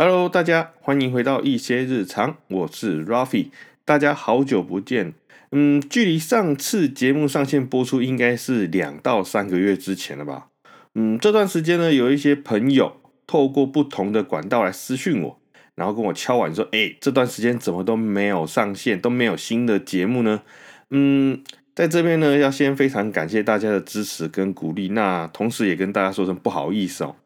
Hello，大家欢迎回到一些日常，我是 Rafi，大家好久不见。嗯，距离上次节目上线播出应该是两到三个月之前了吧？嗯，这段时间呢，有一些朋友透过不同的管道来私讯我，然后跟我敲碗说：“哎，这段时间怎么都没有上线，都没有新的节目呢？”嗯，在这边呢，要先非常感谢大家的支持跟鼓励，那同时也跟大家说声不好意思哦。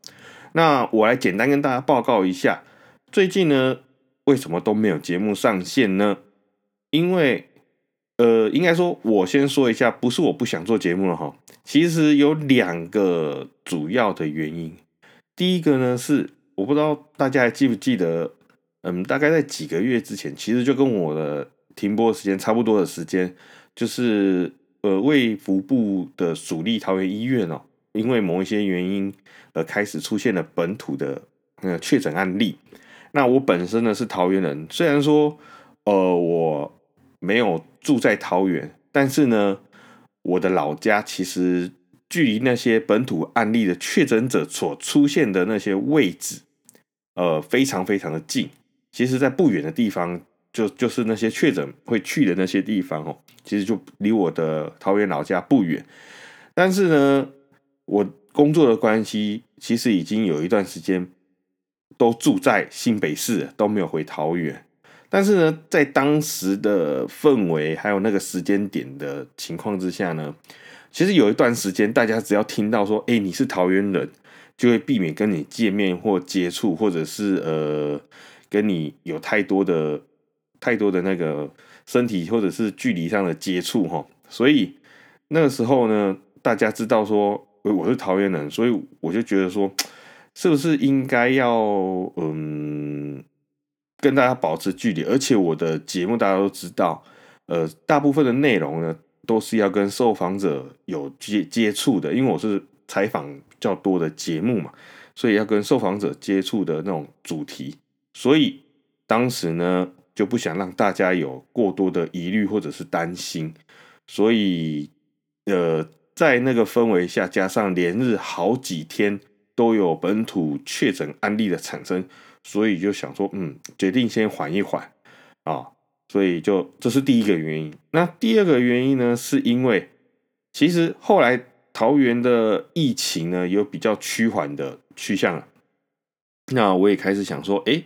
那我来简单跟大家报告一下，最近呢，为什么都没有节目上线呢？因为，呃，应该说，我先说一下，不是我不想做节目了哈，其实有两个主要的原因。第一个呢是，我不知道大家还记不记得，嗯，大概在几个月之前，其实就跟我的停播时间差不多的时间，就是呃，卫福部的属立桃园医院哦。因为某一些原因，而开始出现了本土的呃确诊案例。那我本身呢是桃园人，虽然说呃我没有住在桃园，但是呢我的老家其实距离那些本土案例的确诊者所出现的那些位置，呃非常非常的近。其实，在不远的地方，就就是那些确诊会去的那些地方哦，其实就离我的桃园老家不远。但是呢。我工作的关系，其实已经有一段时间都住在新北市，都没有回桃园。但是呢，在当时的氛围还有那个时间点的情况之下呢，其实有一段时间，大家只要听到说“哎，你是桃园人”，就会避免跟你见面或接触，或者是呃，跟你有太多的、太多的那个身体或者是距离上的接触哈。所以那个时候呢，大家知道说。我是桃园人，所以我就觉得说，是不是应该要嗯跟大家保持距离？而且我的节目大家都知道，呃，大部分的内容呢都是要跟受访者有接接触的，因为我是采访较多的节目嘛，所以要跟受访者接触的那种主题，所以当时呢就不想让大家有过多的疑虑或者是担心，所以呃。在那个氛围下，加上连日好几天都有本土确诊案例的产生，所以就想说，嗯，决定先缓一缓啊。所以就这是第一个原因。那第二个原因呢，是因为其实后来桃园的疫情呢有比较趋缓的趋向了，那我也开始想说，哎。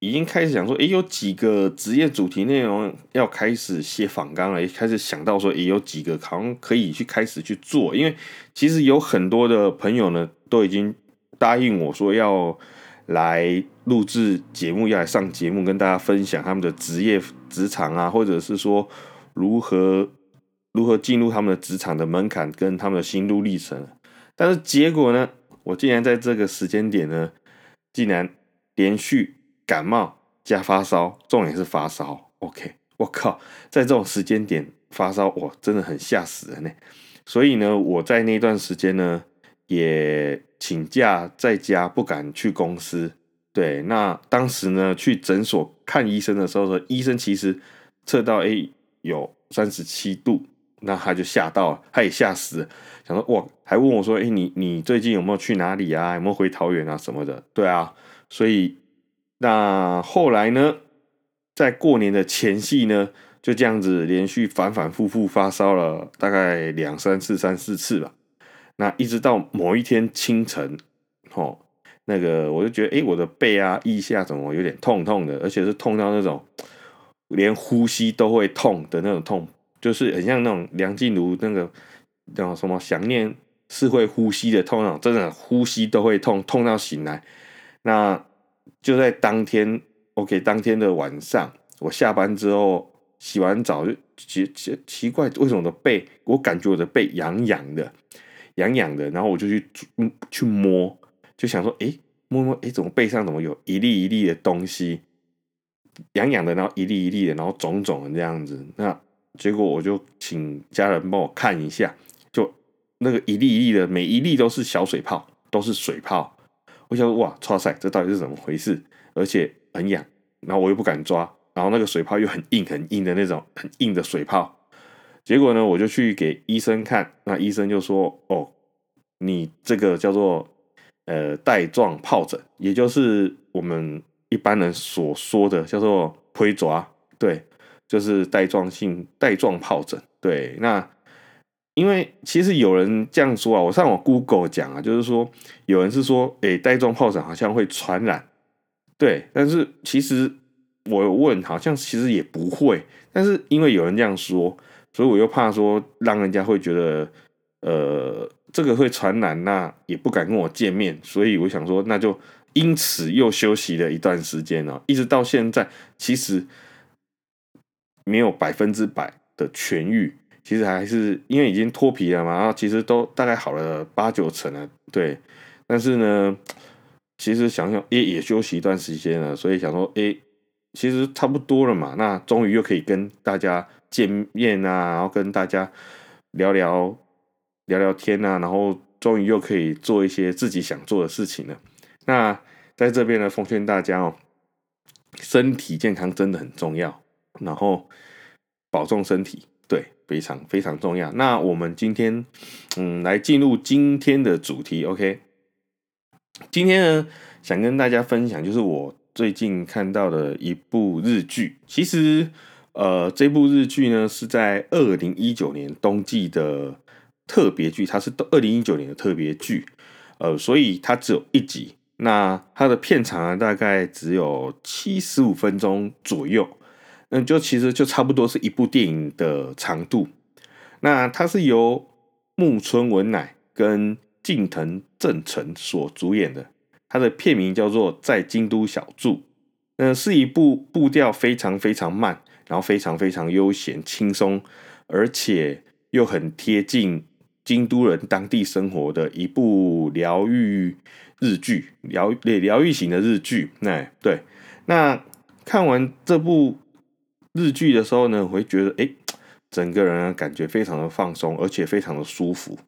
已经开始想说，诶，有几个职业主题内容要开始写访纲了，也开始想到说，也有几个好像可以去开始去做，因为其实有很多的朋友呢，都已经答应我说要来录制节目，要来上节目，跟大家分享他们的职业职场啊，或者是说如何如何进入他们的职场的门槛跟他们的心路历程。但是结果呢，我竟然在这个时间点呢，竟然连续。感冒加发烧，重点是发烧。OK，我靠，在这种时间点发烧，哇，真的很吓死人呢。所以呢，我在那段时间呢，也请假在家，不敢去公司。对，那当时呢，去诊所看医生的时候呢，医生其实测到 A 有三十七度，那他就吓到了，他也吓死了，想说哇，还问我说，哎，你你最近有没有去哪里啊？有没有回桃园啊什么的？对啊，所以。那后来呢，在过年的前夕呢，就这样子连续反反复复发烧了大概两三次、三四次吧。那一直到某一天清晨，哦，那个我就觉得，哎，我的背啊、腋下怎么有点痛痛的，而且是痛到那种连呼吸都会痛的那种痛，就是很像那种梁静茹那个叫什么想念是会呼吸的痛那种，真的呼吸都会痛，痛到醒来。那就在当天，OK，当天的晚上，我下班之后洗完澡就奇奇奇怪，为什么我的背，我感觉我的背痒痒的，痒痒的，然后我就去去摸，就想说，哎，摸摸，哎，怎么背上怎么有一粒一粒的东西，痒痒的，然后一粒一粒的，然后肿肿的这样子，那结果我就请家人帮我看一下，就那个一粒一粒的，每一粒都是小水泡，都是水泡。我想哇，超塞，这到底是怎么回事？而且很痒，然后我又不敢抓，然后那个水泡又很硬很硬的那种很硬的水泡。结果呢，我就去给医生看，那医生就说：“哦，你这个叫做呃带状疱疹，也就是我们一般人所说的叫做灰抓，对，就是带状性带状疱疹。对，那因为其实有人这样说啊，我上网 Google 讲啊，就是说有人是说，诶，带状疱疹好像会传染，对，但是其实我问，好像其实也不会，但是因为有人这样说，所以我又怕说让人家会觉得，呃，这个会传染，那也不敢跟我见面，所以我想说，那就因此又休息了一段时间了，一直到现在，其实没有百分之百的痊愈。其实还是因为已经脱皮了嘛，然后其实都大概好了八九成了，对。但是呢，其实想想，诶，也休息一段时间了，所以想说，诶，其实差不多了嘛。那终于又可以跟大家见面啊，然后跟大家聊聊聊聊天啊，然后终于又可以做一些自己想做的事情了。那在这边呢，奉劝大家哦，身体健康真的很重要，然后保重身体。非常非常重要。那我们今天，嗯，来进入今天的主题。OK，今天呢，想跟大家分享，就是我最近看到的一部日剧。其实，呃，这部日剧呢是在二零一九年冬季的特别剧，它是二零一九年的特别剧。呃，所以它只有一集，那它的片长呢大概只有七十五分钟左右。嗯，就其实就差不多是一部电影的长度。那它是由木村文乃跟近藤正成所主演的，它的片名叫做《在京都小住》。嗯，是一部步调非常非常慢，然后非常非常悠闲轻松，而且又很贴近京都人当地生活的一部疗愈日剧，疗疗愈型的日剧。那对，那看完这部。日剧的时候呢，我会觉得哎，整个人感觉非常的放松，而且非常的舒服，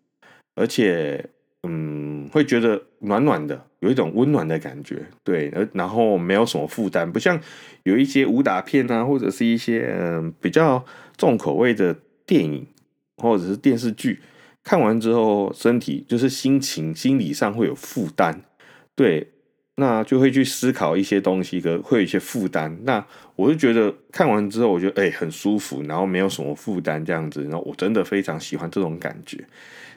而且嗯，会觉得暖暖的，有一种温暖的感觉，对，而然后没有什么负担，不像有一些武打片啊，或者是一些嗯比较重口味的电影或者是电视剧，看完之后身体就是心情心理上会有负担，对。那就会去思考一些东西，可会有一些负担。那我就觉得看完之后，我觉得哎很舒服，然后没有什么负担这样子。然后我真的非常喜欢这种感觉。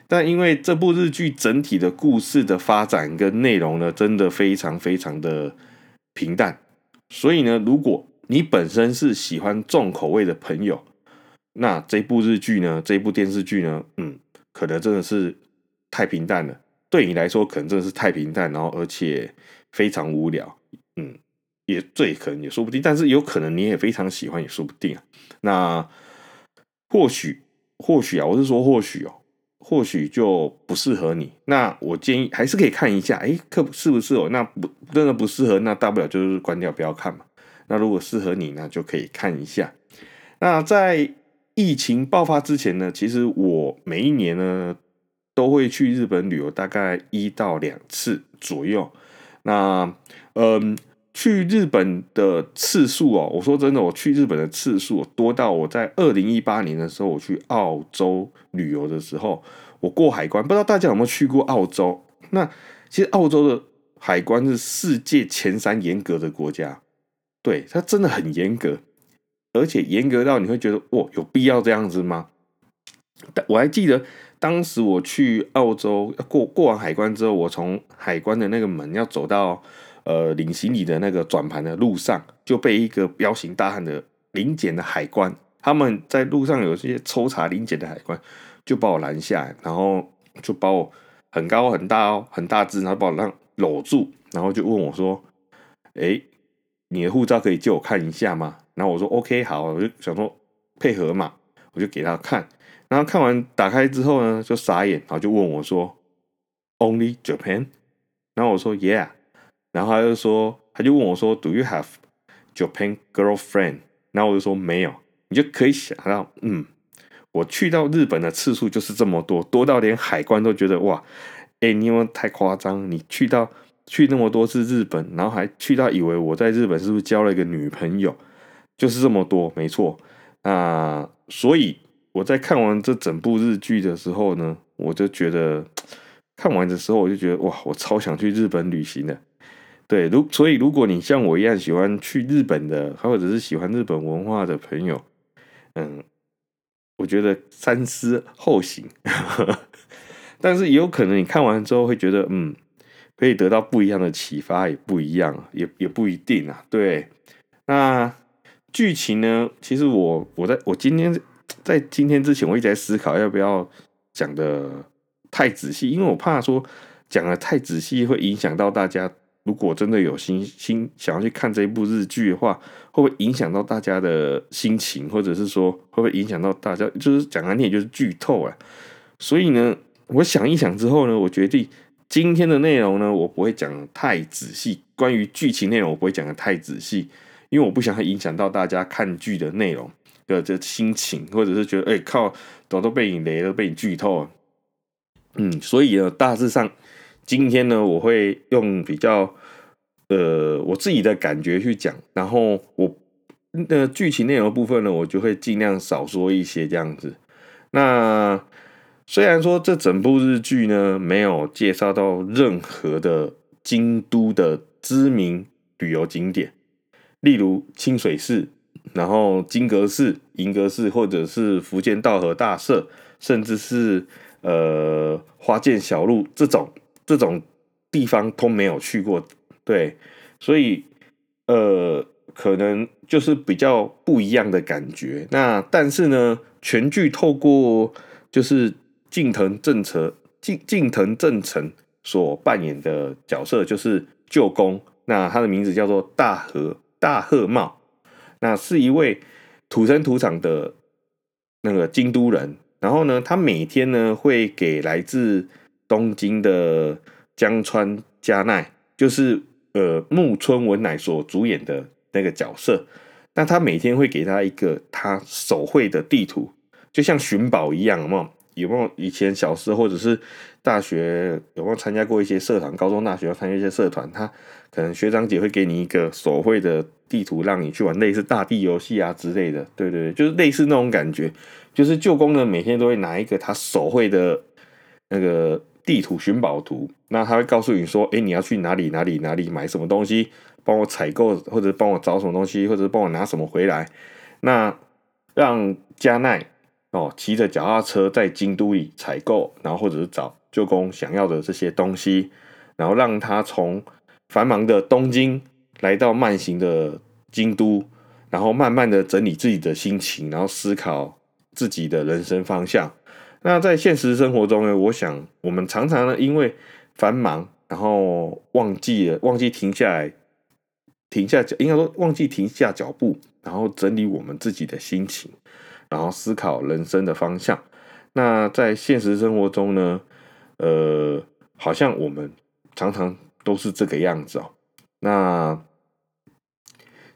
但因为这部日剧整体的故事的发展跟内容呢，真的非常非常的平淡。所以呢，如果你本身是喜欢重口味的朋友，那这部日剧呢，这部电视剧呢，嗯，可能真的是太平淡了。对你来说，可能真的是太平淡，然后而且。非常无聊，嗯，也最可能也说不定，但是有可能你也非常喜欢，也说不定啊。那或许，或许啊，我是说或许哦，或许就不适合你。那我建议还是可以看一下，哎，可适不适合？那不真的不适合，那大不了就是关掉，不要看嘛。那如果适合你，那就可以看一下。那在疫情爆发之前呢，其实我每一年呢都会去日本旅游，大概一到两次左右。那，嗯，去日本的次数哦，我说真的，我去日本的次数多到我在二零一八年的时候，我去澳洲旅游的时候，我过海关，不知道大家有没有去过澳洲？那其实澳洲的海关是世界前三严格的国家，对，它真的很严格，而且严格到你会觉得，哇，有必要这样子吗？但我还记得。当时我去澳洲过过完海关之后，我从海关的那个门要走到呃领行李的那个转盘的路上，就被一个彪形大汉的临检的海关，他们在路上有些抽查临检的海关，就把我拦下来，然后就把我很高很大哦很大只，然后把我让搂住，然后就问我说：“哎，你的护照可以借我看一下吗？”然后我说：“OK，好。”我就想说配合嘛，我就给他看。然后看完打开之后呢，就傻眼，然后就问我说：“Only Japan？” 然后我说：“Yeah。”然后他就说，他就问我说：“Do you have Japan girlfriend？” 然后我就说：“没有。”你就可以想到，嗯，我去到日本的次数就是这么多，多到连海关都觉得哇，哎，你有没有太夸张？你去到去那么多次日本，然后还去到以为我在日本是不是交了一个女朋友？就是这么多，没错。那所以。我在看完这整部日剧的时候呢，我就觉得看完的时候我就觉得哇，我超想去日本旅行的。对，如所以如果你像我一样喜欢去日本的，或者是喜欢日本文化的朋友，嗯，我觉得三思后行。但是也有可能你看完之后会觉得，嗯，可以得到不一样的启发，也不一样，也也不一定啊。对，那剧情呢？其实我我在我今天在今天之前，我一直在思考要不要讲的太仔细，因为我怕说讲的太仔细会影响到大家。如果真的有心心想要去看这一部日剧的话，会不会影响到大家的心情，或者是说会不会影响到大家？就是讲难听，就是剧透啊。所以呢，我想一想之后呢，我决定今天的内容呢，我不会讲太仔细。关于剧情内容，我不会讲的太仔细，因为我不想影响到大家看剧的内容的这心情，或者是觉得哎靠，都都被你雷了，被你剧透了。嗯，所以呢，大致上。今天呢，我会用比较呃我自己的感觉去讲，然后我的剧情内容部分呢，我就会尽量少说一些这样子。那虽然说这整部日剧呢没有介绍到任何的京都的知名旅游景点，例如清水寺，然后金阁寺、银阁寺，或者是福建道和大社，甚至是呃花见小路这种。这种地方都没有去过，对，所以呃，可能就是比较不一样的感觉。那但是呢，全剧透过就是近藤正成、近近藤正成所扮演的角色，就是舅公。那他的名字叫做大和大贺茂，那是一位土生土长的那个京都人。然后呢，他每天呢会给来自东京的江川佳奈就是呃木村文乃所主演的那个角色，那他每天会给他一个他手绘的地图，就像寻宝一样，有没有？有没有以前小时候或者是大学有没有参加过一些社团？高中、大学要参加一些社团，他可能学长姐会给你一个手绘的地图，让你去玩类似大地游戏啊之类的。对对对，就是类似那种感觉。就是舅公呢，每天都会拿一个他手绘的那个。地图寻宝图，那他会告诉你说：“哎，你要去哪里哪里哪里买什么东西，帮我采购，或者帮我找什么东西，或者帮我拿什么回来。”那让加奈哦骑着脚踏车在京都里采购，然后或者是找舅公想要的这些东西，然后让他从繁忙的东京来到慢行的京都，然后慢慢的整理自己的心情，然后思考自己的人生方向。那在现实生活中呢？我想我们常常呢，因为繁忙，然后忘记了忘记停下来，停下脚，应该说忘记停下脚步，然后整理我们自己的心情，然后思考人生的方向。那在现实生活中呢，呃，好像我们常常都是这个样子哦。那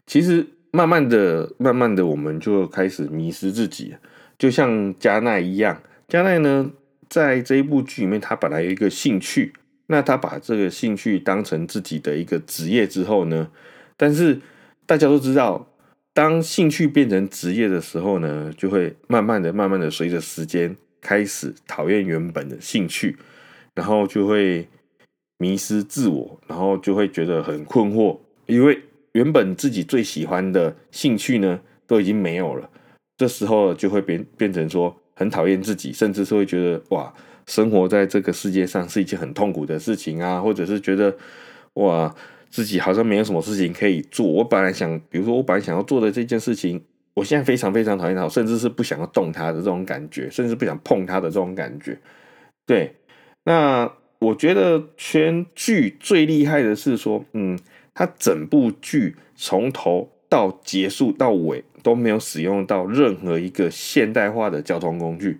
其实慢慢的、慢慢的，我们就开始迷失自己，就像加奈一样。加奈呢，在这一部剧里面，他本来有一个兴趣，那他把这个兴趣当成自己的一个职业之后呢，但是大家都知道，当兴趣变成职业的时候呢，就会慢慢的、慢慢的随着时间开始讨厌原本的兴趣，然后就会迷失自我，然后就会觉得很困惑，因为原本自己最喜欢的兴趣呢，都已经没有了，这时候就会变变成说。很讨厌自己，甚至是会觉得哇，生活在这个世界上是一件很痛苦的事情啊，或者是觉得哇，自己好像没有什么事情可以做。我本来想，比如说我本来想要做的这件事情，我现在非常非常讨厌它，甚至是不想要动它的这种感觉，甚至不想碰它的这种感觉。对，那我觉得全剧最厉害的是说，嗯，它整部剧从头到结束到尾。都没有使用到任何一个现代化的交通工具，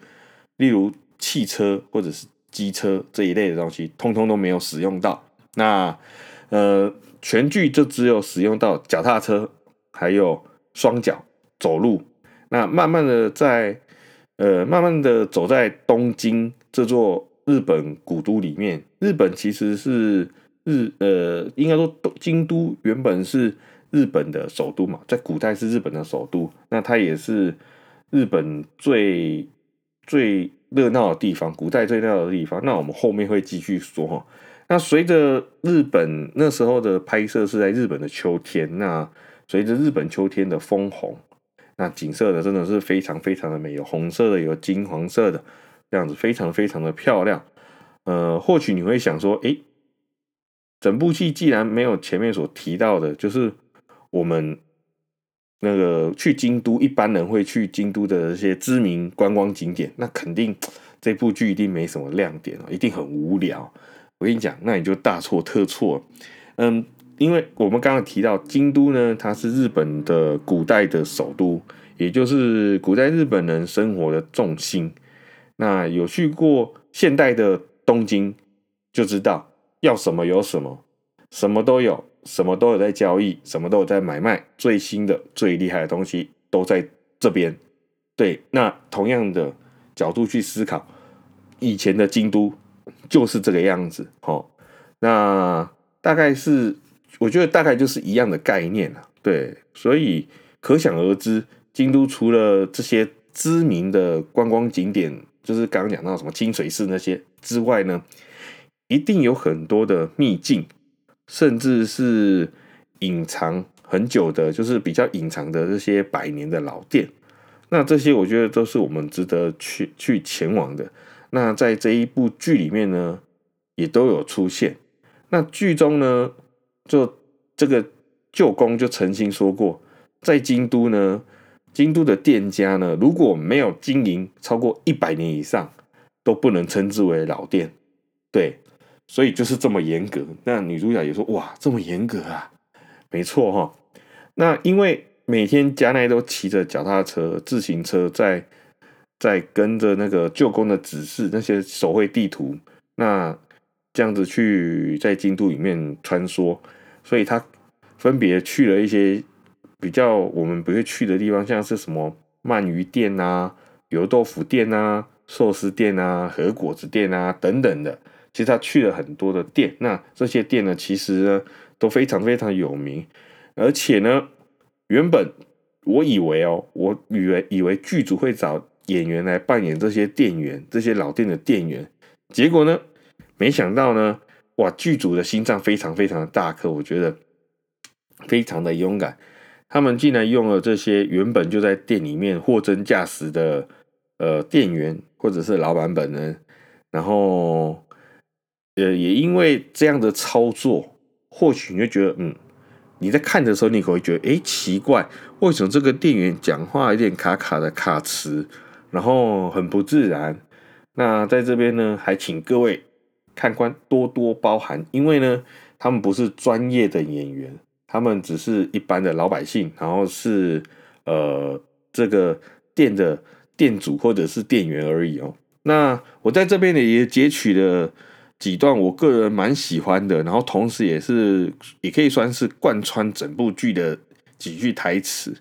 例如汽车或者是机车这一类的东西，通通都没有使用到。那呃，全剧就只有使用到脚踏车，还有双脚走路。那慢慢的在呃，慢慢的走在东京这座日本古都里面。日本其实是日呃，应该说京都原本是。日本的首都嘛，在古代是日本的首都，那它也是日本最最热闹的地方，古代最热闹的地方。那我们后面会继续说哈。那随着日本那时候的拍摄是在日本的秋天，那随着日本秋天的枫红，那景色呢真的是非常非常的美，有红色的，有金黄色的，这样子非常非常的漂亮。呃，或许你会想说，诶，整部戏既然没有前面所提到的，就是我们那个去京都，一般人会去京都的一些知名观光景点，那肯定这部剧一定没什么亮点啊，一定很无聊。我跟你讲，那你就大错特错。嗯，因为我们刚刚提到京都呢，它是日本的古代的首都，也就是古代日本人生活的重心。那有去过现代的东京，就知道要什么有什么，什么都有，什么都有在交易，什么都有在买卖，最新的、最厉害的东西都在这边。对，那同样的角度去思考，以前的京都。就是这个样子，哦。那大概是，我觉得大概就是一样的概念了，对，所以可想而知，京都除了这些知名的观光景点，就是刚刚讲到什么清水寺那些之外呢，一定有很多的秘境，甚至是隐藏很久的，就是比较隐藏的这些百年的老店，那这些我觉得都是我们值得去去前往的。那在这一部剧里面呢，也都有出现。那剧中呢，就这个舅公就曾经说过，在京都呢，京都的店家呢，如果没有经营超过一百年以上，都不能称之为老店。对，所以就是这么严格。那女主角也说：“哇，这么严格啊！”没错哈。那因为每天加奈都骑着脚踏车、自行车在。在跟着那个舅公的指示，那些手绘地图，那这样子去在京都里面穿梭，所以他分别去了一些比较我们不会去的地方，像是什么鳗鱼店啊、油豆腐店啊、寿司店啊、和果子店啊等等的。其实他去了很多的店，那这些店呢，其实呢都非常非常有名，而且呢，原本我以为哦，我以为以为剧组会找。演员来扮演这些店员，这些老店的店员，结果呢，没想到呢，哇，剧组的心脏非常非常的大颗，我觉得非常的勇敢，他们竟然用了这些原本就在店里面货真价实的呃店员或者是老板本人，然后呃也因为这样的操作，或许你会觉得，嗯，你在看的时候，你可能会觉得，哎，奇怪，为什么这个店员讲话有点卡卡的卡词？然后很不自然，那在这边呢，还请各位看官多多包涵，因为呢，他们不是专业的演员，他们只是一般的老百姓，然后是呃这个店的店主或者是店员而已哦。那我在这边呢也截取了几段我个人蛮喜欢的，然后同时也是也可以算是贯穿整部剧的几句台词。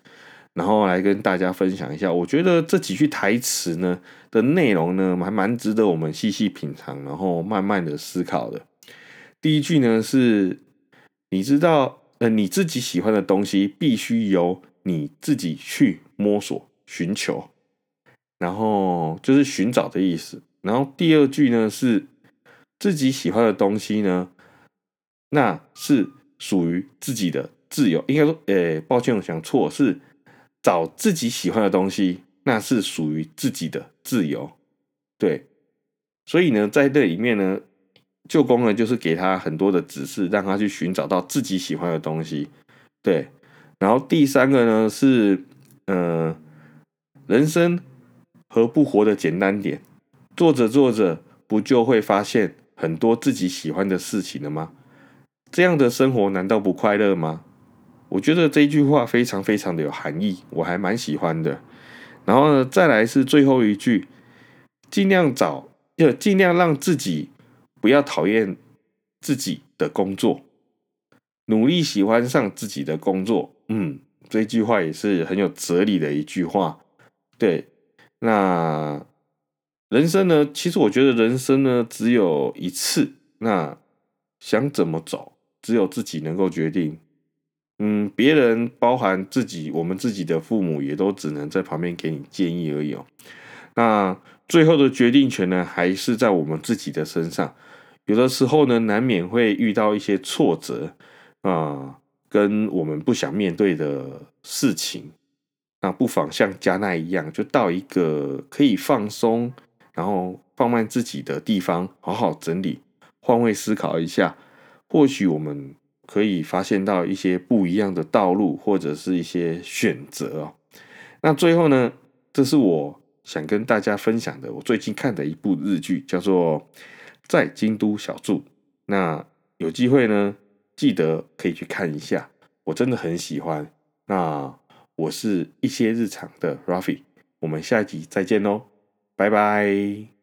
然后来跟大家分享一下，我觉得这几句台词呢的内容呢，还蛮值得我们细细品尝，然后慢慢的思考的。第一句呢是，你知道，呃，你自己喜欢的东西必须由你自己去摸索、寻求，然后就是寻找的意思。然后第二句呢是，自己喜欢的东西呢，那是属于自己的自由。应该说，诶，抱歉，我想错是。找自己喜欢的东西，那是属于自己的自由，对。所以呢，在这里面呢，旧功能就是给他很多的指示，让他去寻找到自己喜欢的东西，对。然后第三个呢是，嗯，人生何不活得简单点？做着做着，不就会发现很多自己喜欢的事情了吗？这样的生活难道不快乐吗？我觉得这句话非常非常的有含义，我还蛮喜欢的。然后呢，再来是最后一句，尽量找，要尽量让自己不要讨厌自己的工作，努力喜欢上自己的工作。嗯，这句话也是很有哲理的一句话。对，那人生呢？其实我觉得人生呢只有一次，那想怎么走，只有自己能够决定。嗯，别人包含自己，我们自己的父母也都只能在旁边给你建议而已哦。那最后的决定权呢，还是在我们自己的身上。有的时候呢，难免会遇到一些挫折啊，跟我们不想面对的事情。那不妨像加奈一样，就到一个可以放松，然后放慢自己的地方，好好整理，换位思考一下，或许我们可以发现到一些不一样的道路，或者是一些选择哦。那最后呢，这是我想跟大家分享的，我最近看的一部日剧，叫做《在京都小住》。那有机会呢，记得可以去看一下，我真的很喜欢。那。我是一些日常的 Rafi，我们下一集再见喽，拜拜。